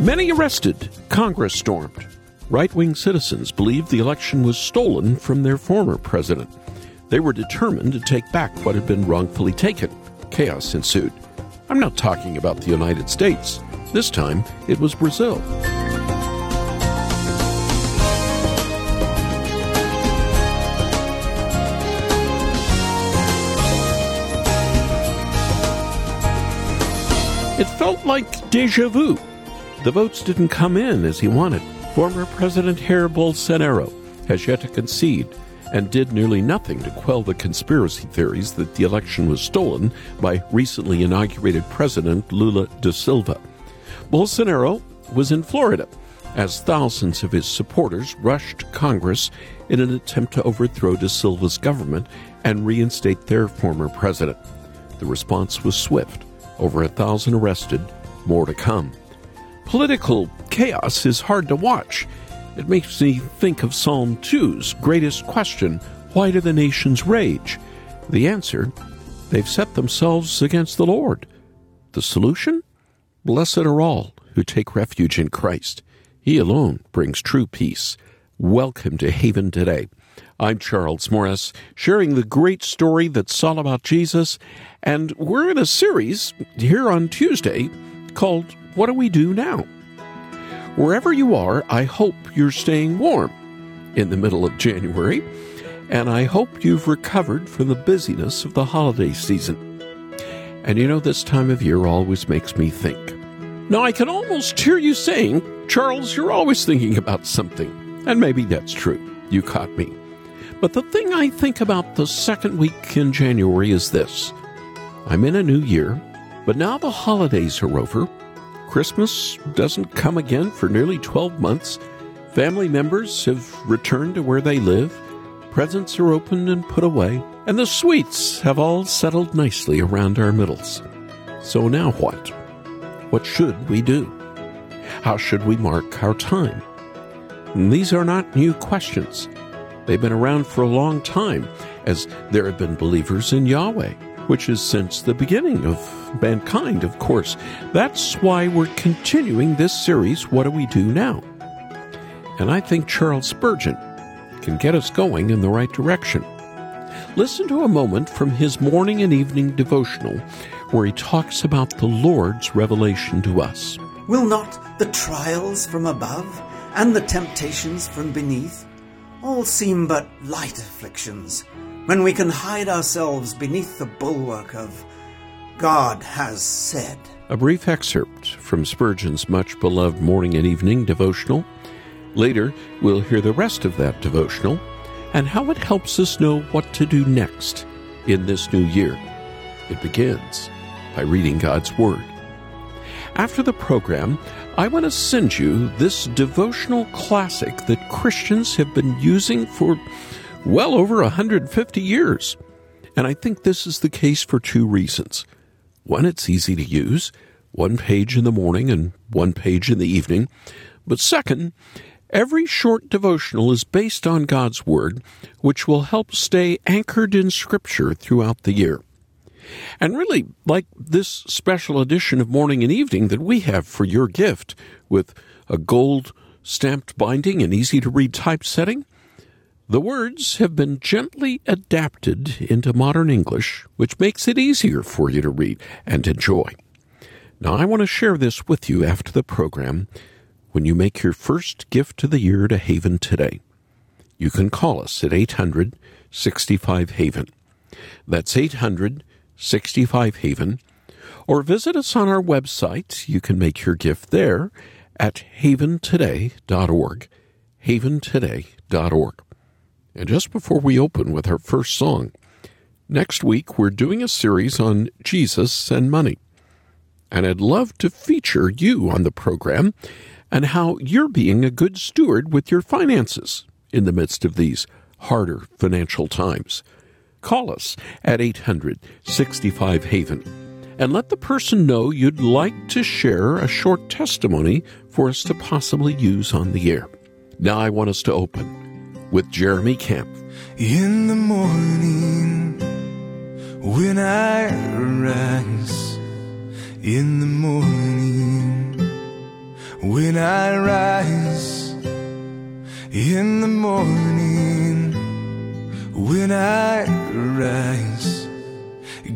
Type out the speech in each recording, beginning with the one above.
Many arrested, Congress stormed. Right wing citizens believed the election was stolen from their former president. They were determined to take back what had been wrongfully taken. Chaos ensued. I'm not talking about the United States. This time, it was Brazil. It felt like deja vu. The votes didn't come in as he wanted. Former President Jair Bolsonaro has yet to concede and did nearly nothing to quell the conspiracy theories that the election was stolen by recently inaugurated President Lula da Silva. Bolsonaro was in Florida as thousands of his supporters rushed Congress in an attempt to overthrow da Silva's government and reinstate their former president. The response was swift over a thousand arrested, more to come. Political chaos is hard to watch. It makes me think of Psalm 2's greatest question why do the nations rage? The answer they've set themselves against the Lord. The solution? Blessed are all who take refuge in Christ. He alone brings true peace. Welcome to Haven today. I'm Charles Morris, sharing the great story that's all about Jesus, and we're in a series here on Tuesday called What Do We Do Now? Wherever you are, I hope you're staying warm in the middle of January, and I hope you've recovered from the busyness of the holiday season. And you know, this time of year always makes me think. Now, I can almost hear you saying, Charles, you're always thinking about something. And maybe that's true. You caught me. But the thing I think about the second week in January is this I'm in a new year, but now the holidays are over. Christmas doesn't come again for nearly 12 months. Family members have returned to where they live. Presents are opened and put away, and the sweets have all settled nicely around our middles. So now what? What should we do? How should we mark our time? And these are not new questions. They've been around for a long time, as there have been believers in Yahweh, which is since the beginning of mankind, of course. That's why we're continuing this series, What Do We Do Now? And I think Charles Spurgeon can get us going in the right direction. Listen to a moment from his morning and evening devotional where he talks about the Lord's revelation to us. Will not the trials from above and the temptations from beneath all seem but light afflictions when we can hide ourselves beneath the bulwark of God has said. A brief excerpt from Spurgeon's much beloved morning and evening devotional. Later, we'll hear the rest of that devotional and how it helps us know what to do next in this new year. It begins by reading God's Word. After the program, I want to send you this devotional classic that Christians have been using for well over 150 years. And I think this is the case for two reasons. One, it's easy to use, one page in the morning and one page in the evening. But second, every short devotional is based on God's Word, which will help stay anchored in Scripture throughout the year. And really, like this special edition of Morning and Evening that we have for your gift with a gold stamped binding and easy to read typesetting, the words have been gently adapted into modern English, which makes it easier for you to read and enjoy. Now, I want to share this with you after the program when you make your first gift of the year to Haven today. You can call us at 800 65 Haven. That's 800 65 Haven, or visit us on our website. You can make your gift there at haventoday.org. Haventoday.org. And just before we open with our first song, next week we're doing a series on Jesus and money. And I'd love to feature you on the program and how you're being a good steward with your finances in the midst of these harder financial times. Call us at 800 65 Haven and let the person know you'd like to share a short testimony for us to possibly use on the air. Now I want us to open with Jeremy Camp. In the morning, when I rise, in the morning, when I rise. In the morning, when I rise,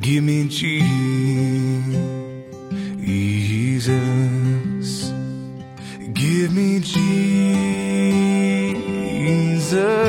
give me Jesus, give me Jesus,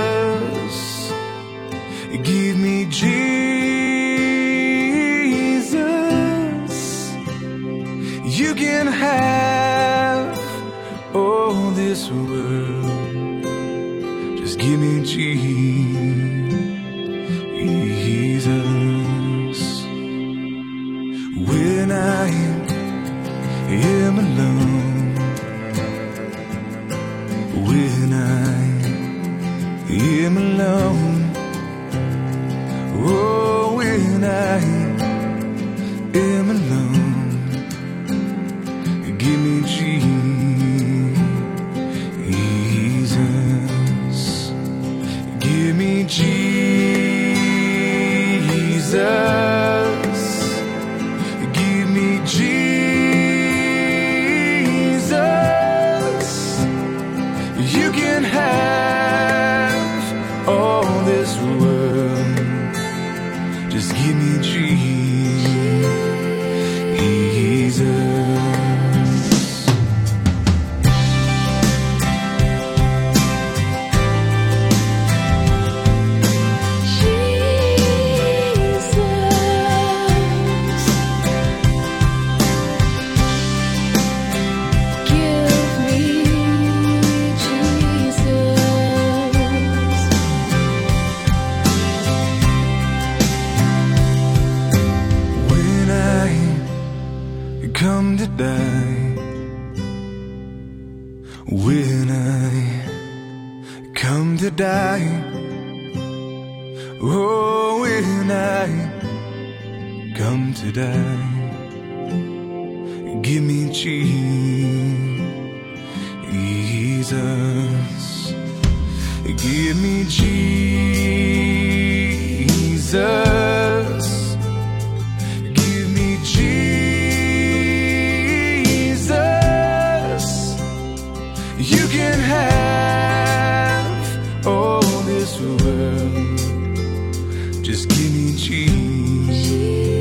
Just give me Jesus.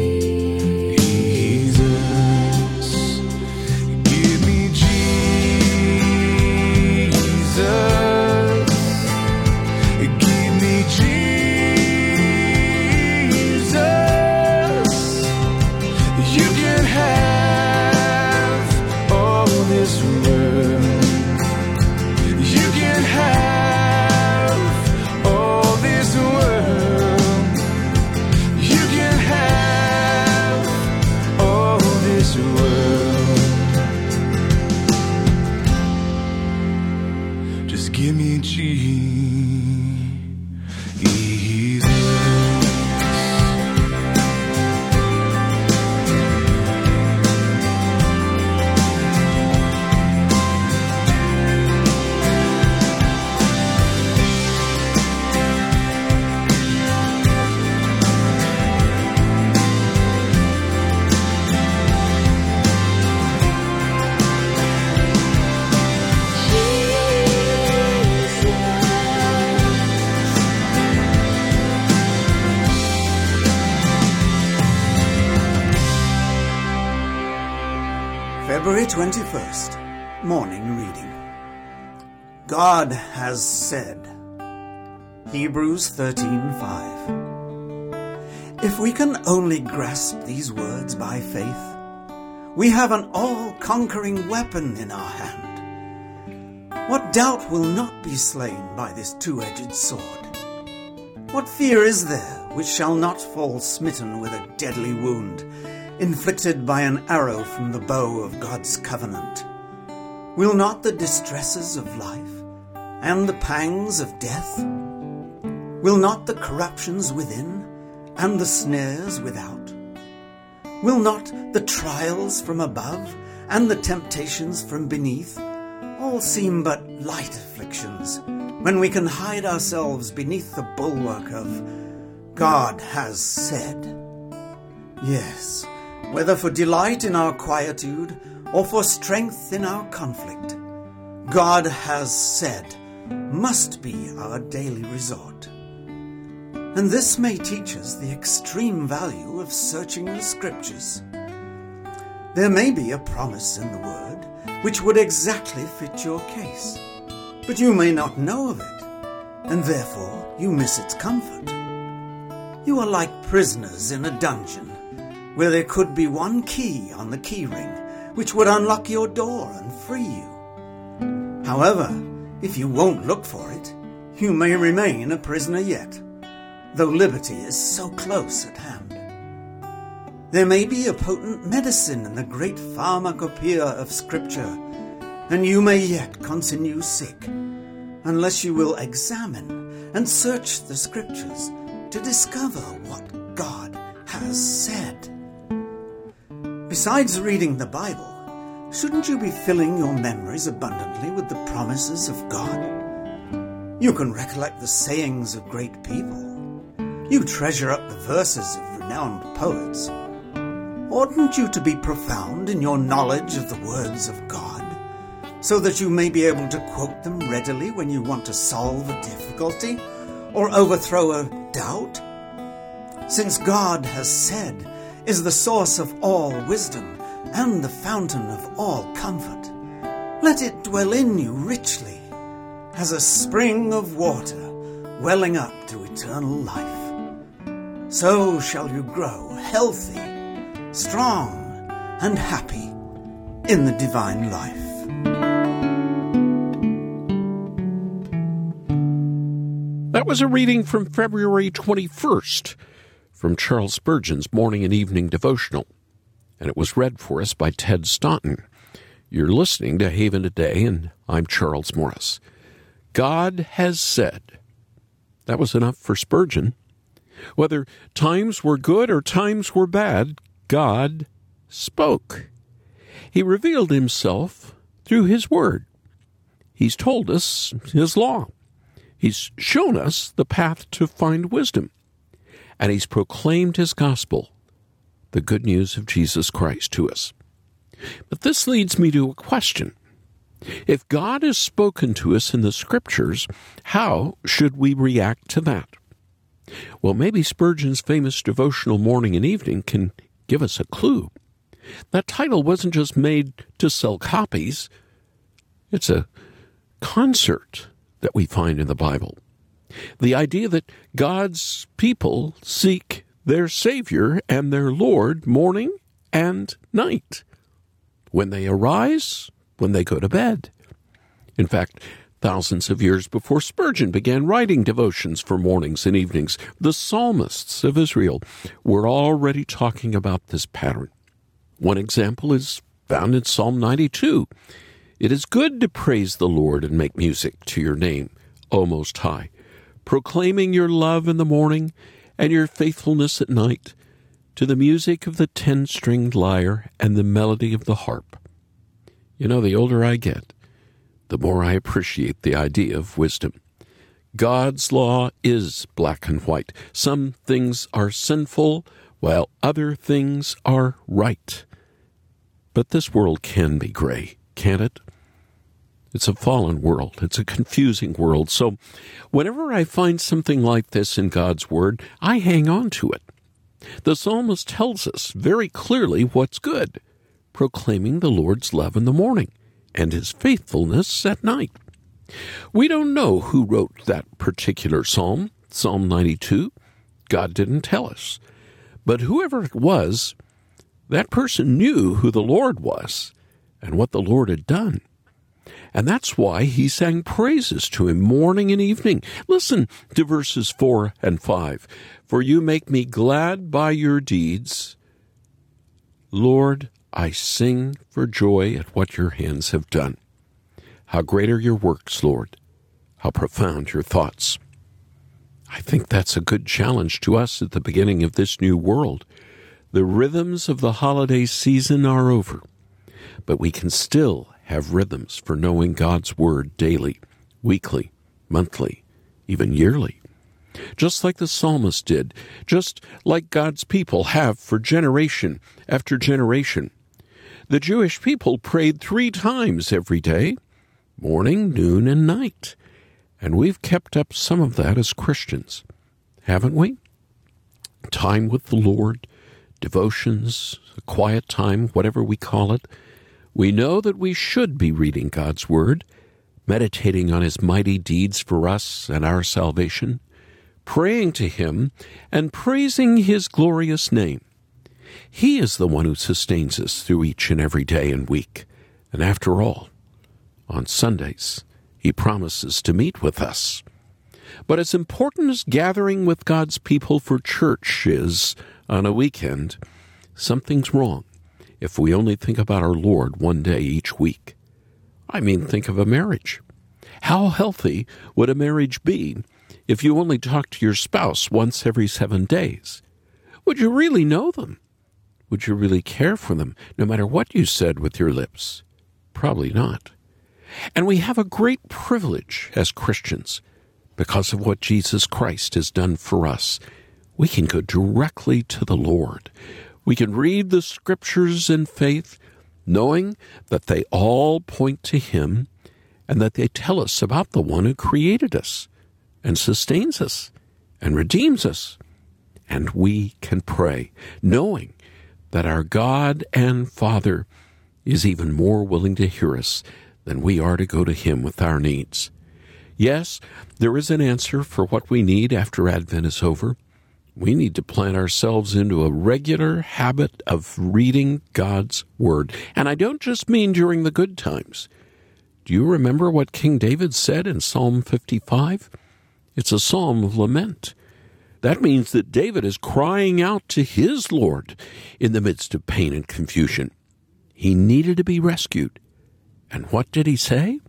21st, morning reading. God has said. Hebrews 13:5. If we can only grasp these words by faith, we have an all-conquering weapon in our hand. What doubt will not be slain by this two-edged sword? What fear is there which shall not fall smitten with a deadly wound, inflicted by an arrow from the bow of God's covenant? Will not the distresses of life and the pangs of death? Will not the corruptions within and the snares without? Will not the trials from above and the temptations from beneath all seem but light afflictions when we can hide ourselves beneath the bulwark of God has said? Yes, whether for delight in our quietude or for strength in our conflict, God has said must be our daily resort. And this may teach us the extreme value of searching the Scriptures. There may be a promise in the Word which would exactly fit your case, but you may not know of it, and therefore you miss its comfort. You are like prisoners in a dungeon, where there could be one key on the keyring which would unlock your door and free you. However, if you won't look for it, you may remain a prisoner yet, though liberty is so close at hand. There may be a potent medicine in the great pharmacopoeia of Scripture, and you may yet continue sick, unless you will examine and search the Scriptures to discover what God has said. Besides reading the Bible, shouldn't you be filling your memories abundantly with the promises of God? You can recollect the sayings of great people. You treasure up the verses of renowned poets. Oughtn't you to be profound in your knowledge of the words of God, so that you may be able to quote them readily when you want to solve a difficulty or overthrow a doubt? Since God has said, is the source of all wisdom and the fountain of all comfort. Let it dwell in you richly, as a spring of water welling up to eternal life. So shall you grow healthy, strong, and happy in the divine life. That was a reading from February 21st from Charles Spurgeon's morning and evening devotional, and it was read for us by Ted Staunton. You're listening to Haven Today, and I'm Charles Morris. God has said. That was enough for Spurgeon. Whether times were good or times were bad, God spoke. He revealed himself through his word. He's told us his law. He's shown us the path to find wisdom and he's proclaimed his gospel, the good news of Jesus Christ to us. But this leads me to a question. If God has spoken to us in the scriptures, how should we react to that? Well, maybe Spurgeon's famous devotional morning and evening can give us a clue. That title wasn't just made to sell copies, it's a concert that we find in the Bible. The idea that God's people seek their Savior and their Lord morning and night, when they arise, when they go to bed. In fact, thousands of years before Spurgeon began writing devotions for mornings and evenings, the psalmists of Israel were already talking about this pattern. One example is found in Psalm 92. It is good to praise the Lord and make music to your name, O Most High proclaiming your love in the morning and your faithfulness at night, to the music of the ten stringed lyre and the melody of the harp. You know, the older I get, the more I appreciate the idea of wisdom. God's law is black and white. Some things are sinful, while other things are right. But this world can be gray, can't it? It's a fallen world. It's a confusing world. So whenever I find something like this in God's Word, I hang on to it. The psalmist tells us very clearly what's good, proclaiming the Lord's love in the morning and his faithfulness at night. We don't know who wrote that particular psalm, Psalm 92. God didn't tell us. But whoever it was, that person knew who the Lord was and what the Lord had done. And that's why he sang praises to him morning and evening. Listen to verses 4 and 5. For you make me glad by your deeds. Lord, I sing for joy at what your hands have done. How great are your works, Lord! How profound your thoughts! I think that's a good challenge to us at the beginning of this new world. The rhythms of the holiday season are over, but we can still have rhythms for knowing God's Word daily, weekly, monthly, even yearly. Just like the psalmist did, just like God's people have for generation after generation. The Jewish people prayed three times every day morning, noon, and night. And we've kept up some of that as Christians, haven't we? Time with the Lord, devotions, a quiet time, whatever we call it. We know that we should be reading God's Word, meditating on His mighty deeds for us and our salvation, praying to Him, and praising His glorious name. He is the one who sustains us through each and every day and week. And after all, on Sundays, He promises to meet with us. But as important as gathering with God's people for church is on a weekend, something's wrong if we only think about our Lord one day each week. I mean, think of a marriage. How healthy would a marriage be if you only talked to your spouse once every seven days? Would you really know them? Would you really care for them, no matter what you said with your lips? Probably not. And we have a great privilege as Christians because of what Jesus Christ has done for us. We can go directly to the Lord. We can read the scriptures in faith, knowing that they all point to Him and that they tell us about the one who created us and sustains us and redeems us. And we can pray, knowing that our God and Father is even more willing to hear us than we are to go to Him with our needs. Yes, there is an answer for what we need after Advent is over. We need to plant ourselves into a regular habit of reading God's Word. And I don't just mean during the good times. Do you remember what King David said in Psalm 55? It's a psalm of lament. That means that David is crying out to his Lord in the midst of pain and confusion. He needed to be rescued. And what did he say?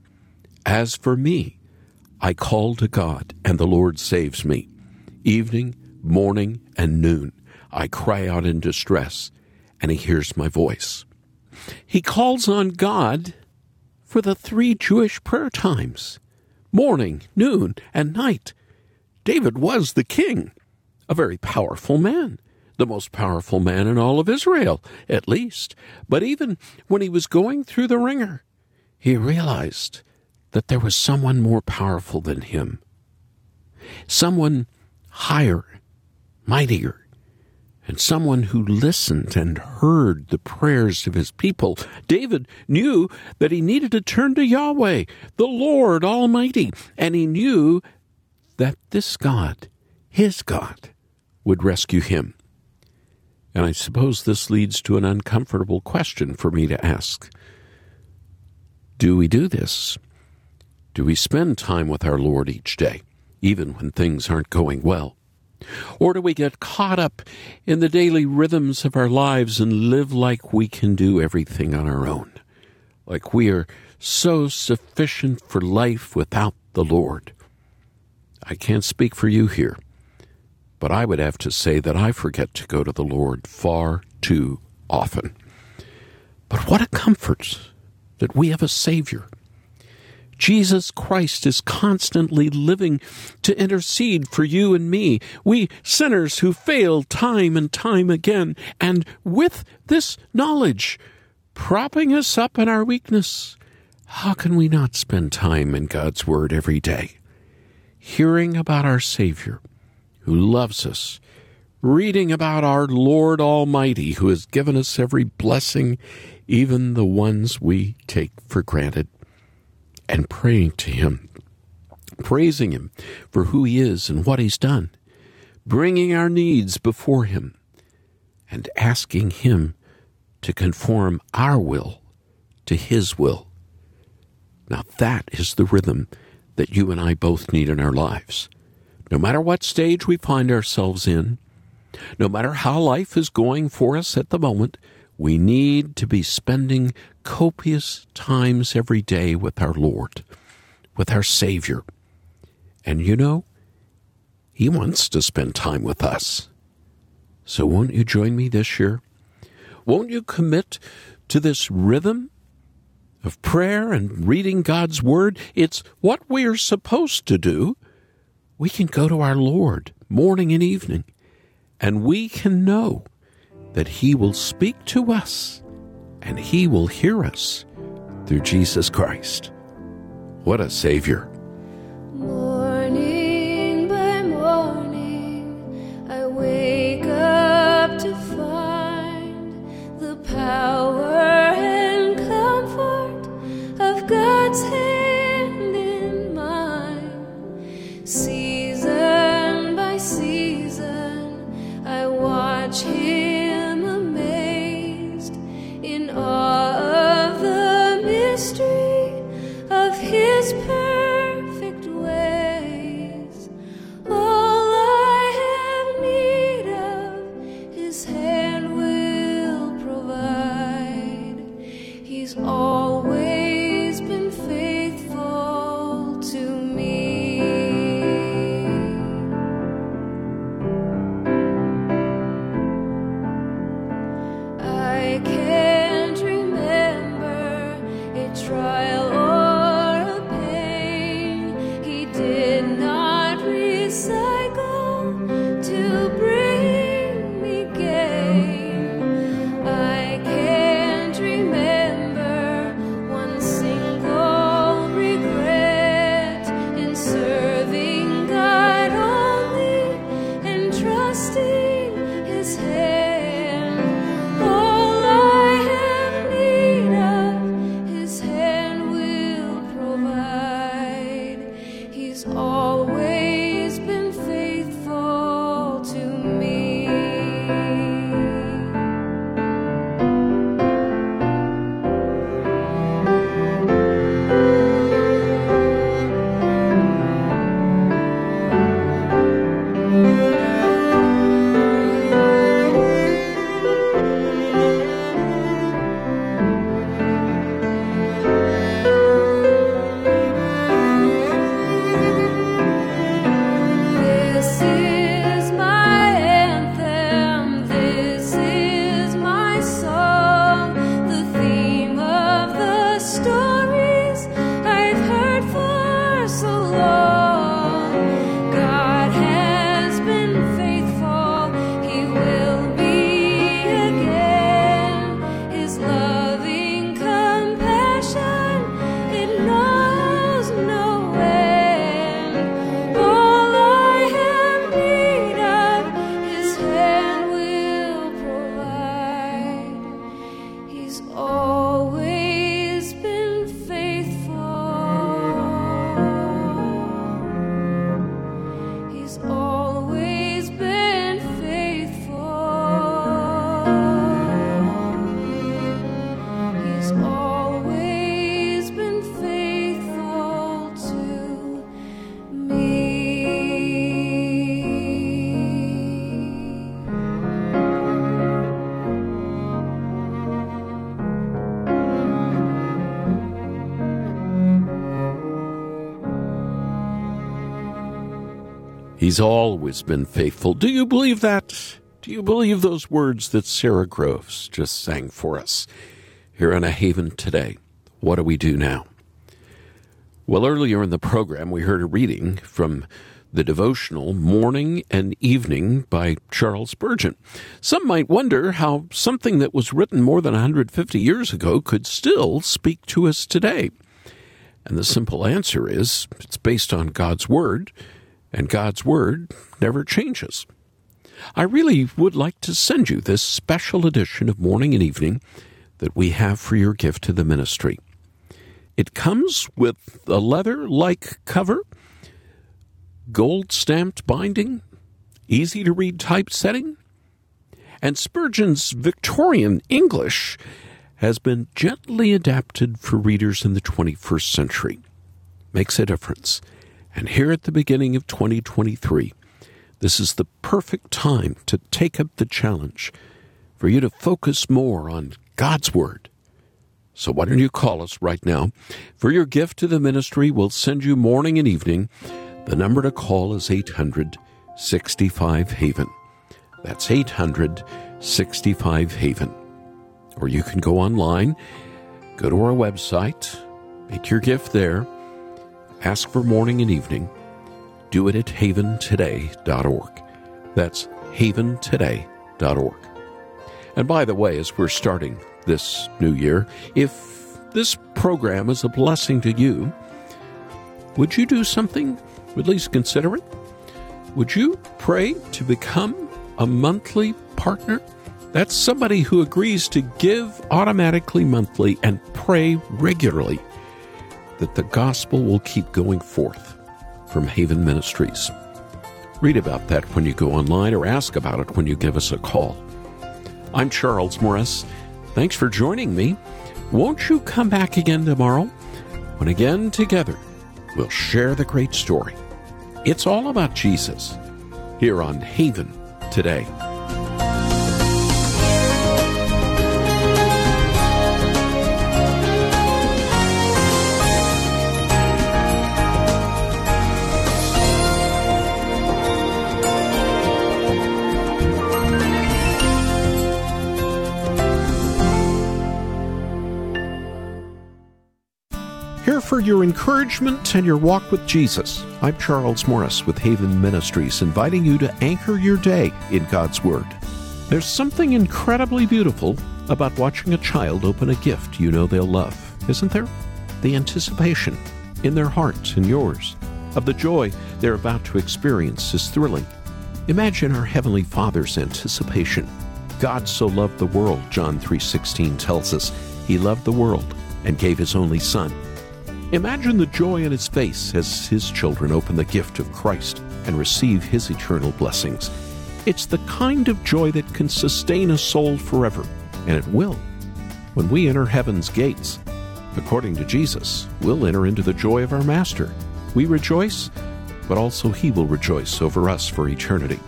As for me, I call to God, and the Lord saves me. Evening, morning, and noon, I cry out in distress, and he hears my voice. He calls on God for the three Jewish prayer times morning, noon, and night. David was the king, a very powerful man, the most powerful man in all of Israel, at least. But even when he was going through the wringer, he realized that there was someone more powerful than him, someone higher, mightier, and someone who listened and heard the prayers of his people. David knew that he needed to turn to Yahweh, the Lord Almighty, and he knew that this God, his God, would rescue him. And I suppose this leads to an uncomfortable question for me to ask. Do we do this? Do we spend time with our Lord each day, even when things aren't going well? Or do we get caught up in the daily rhythms of our lives and live like we can do everything on our own? Like we are so sufficient for life without the Lord? I can't speak for you here, but I would have to say that I forget to go to the Lord far too often. But what a comfort that we have a Savior. Jesus Christ is constantly living to intercede for you and me, we sinners who fail time and time again, and with this knowledge propping us up in our weakness, how can we not spend time in God's Word every day, hearing about our Savior who loves us, reading about our Lord Almighty who has given us every blessing, even the ones we take for granted? And praying to Him, praising Him for who He is and what He's done, bringing our needs before Him, and asking Him to conform our will to His will. Now, that is the rhythm that you and I both need in our lives. No matter what stage we find ourselves in, no matter how life is going for us at the moment, we need to be spending copious times every day with our Lord, with our Savior. And you know, He wants to spend time with us. So won't you join me this year? Won't you commit to this rhythm of prayer and reading God's Word? It's what we are supposed to do. We can go to our Lord morning and evening, and we can know that He will speak to us and He will hear us through Jesus Christ. What a Savior! Morning by morning, I wake up to find the power and comfort of God's hand He's always been faithful. Do you believe that? Do you believe those words that Sara Groves just sang for us here on A Haven today? What do we do now? Well, earlier in the program, we heard a reading from the devotional Morning and Evening by Charles Spurgeon. Some might wonder how something that was written more than 150 years ago could still speak to us today. And the simple answer is it's based on God's Word, and God's Word never changes. I really would like to send you this special edition of Morning and Evening that we have for your gift to the ministry. It comes with a leather like cover, gold stamped binding, easy to read typesetting, and Spurgeon's Victorian English has been gently adapted for readers in the 21st century. Makes a difference. And here at the beginning of 2023, this is the perfect time to take up the challenge for you to focus more on God's Word. So why don't you call us right now? For your gift to the ministry, we'll send you morning and evening. The number to call is 800 65 Haven. That's 800 65 Haven. Or you can go online, go to our website, make your gift there, ask for morning and evening. Do it at haventoday.org. That's haventoday.org. And by the way, as we're starting this new year, if this program is a blessing to you, would you do something? At least consider it? Would you pray to become a monthly partner? That's somebody who agrees to give automatically monthly and pray regularly that the gospel will keep going forth from Haven Ministries. Read about that when you go online or ask about it when you give us a call. I'm Charles Morris. Thanks for joining me. Won't you come back again tomorrow when again together we'll share the great story? It's all about Jesus here on Haven today. Your encouragement and your walk with Jesus. I'm Charles Morris with Haven Ministries, inviting you to anchor your day in God's Word. There's something incredibly beautiful about watching a child open a gift you know they'll love, isn't there? The anticipation in their hearts and yours of the joy they're about to experience is thrilling. Imagine our heavenly Father's anticipation. God so loved the world, John 3:16 tells us. He loved the world and gave his only son Imagine the joy in his face as his children open the gift of Christ and receive his eternal blessings. It's the kind of joy that can sustain a soul forever, and it will. When we enter heaven's gates, according to Jesus, we'll enter into the joy of our Master. We rejoice, but also he will rejoice over us for eternity.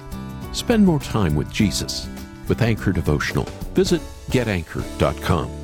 Spend more time with Jesus with Anchor Devotional. Visit getanchor.com.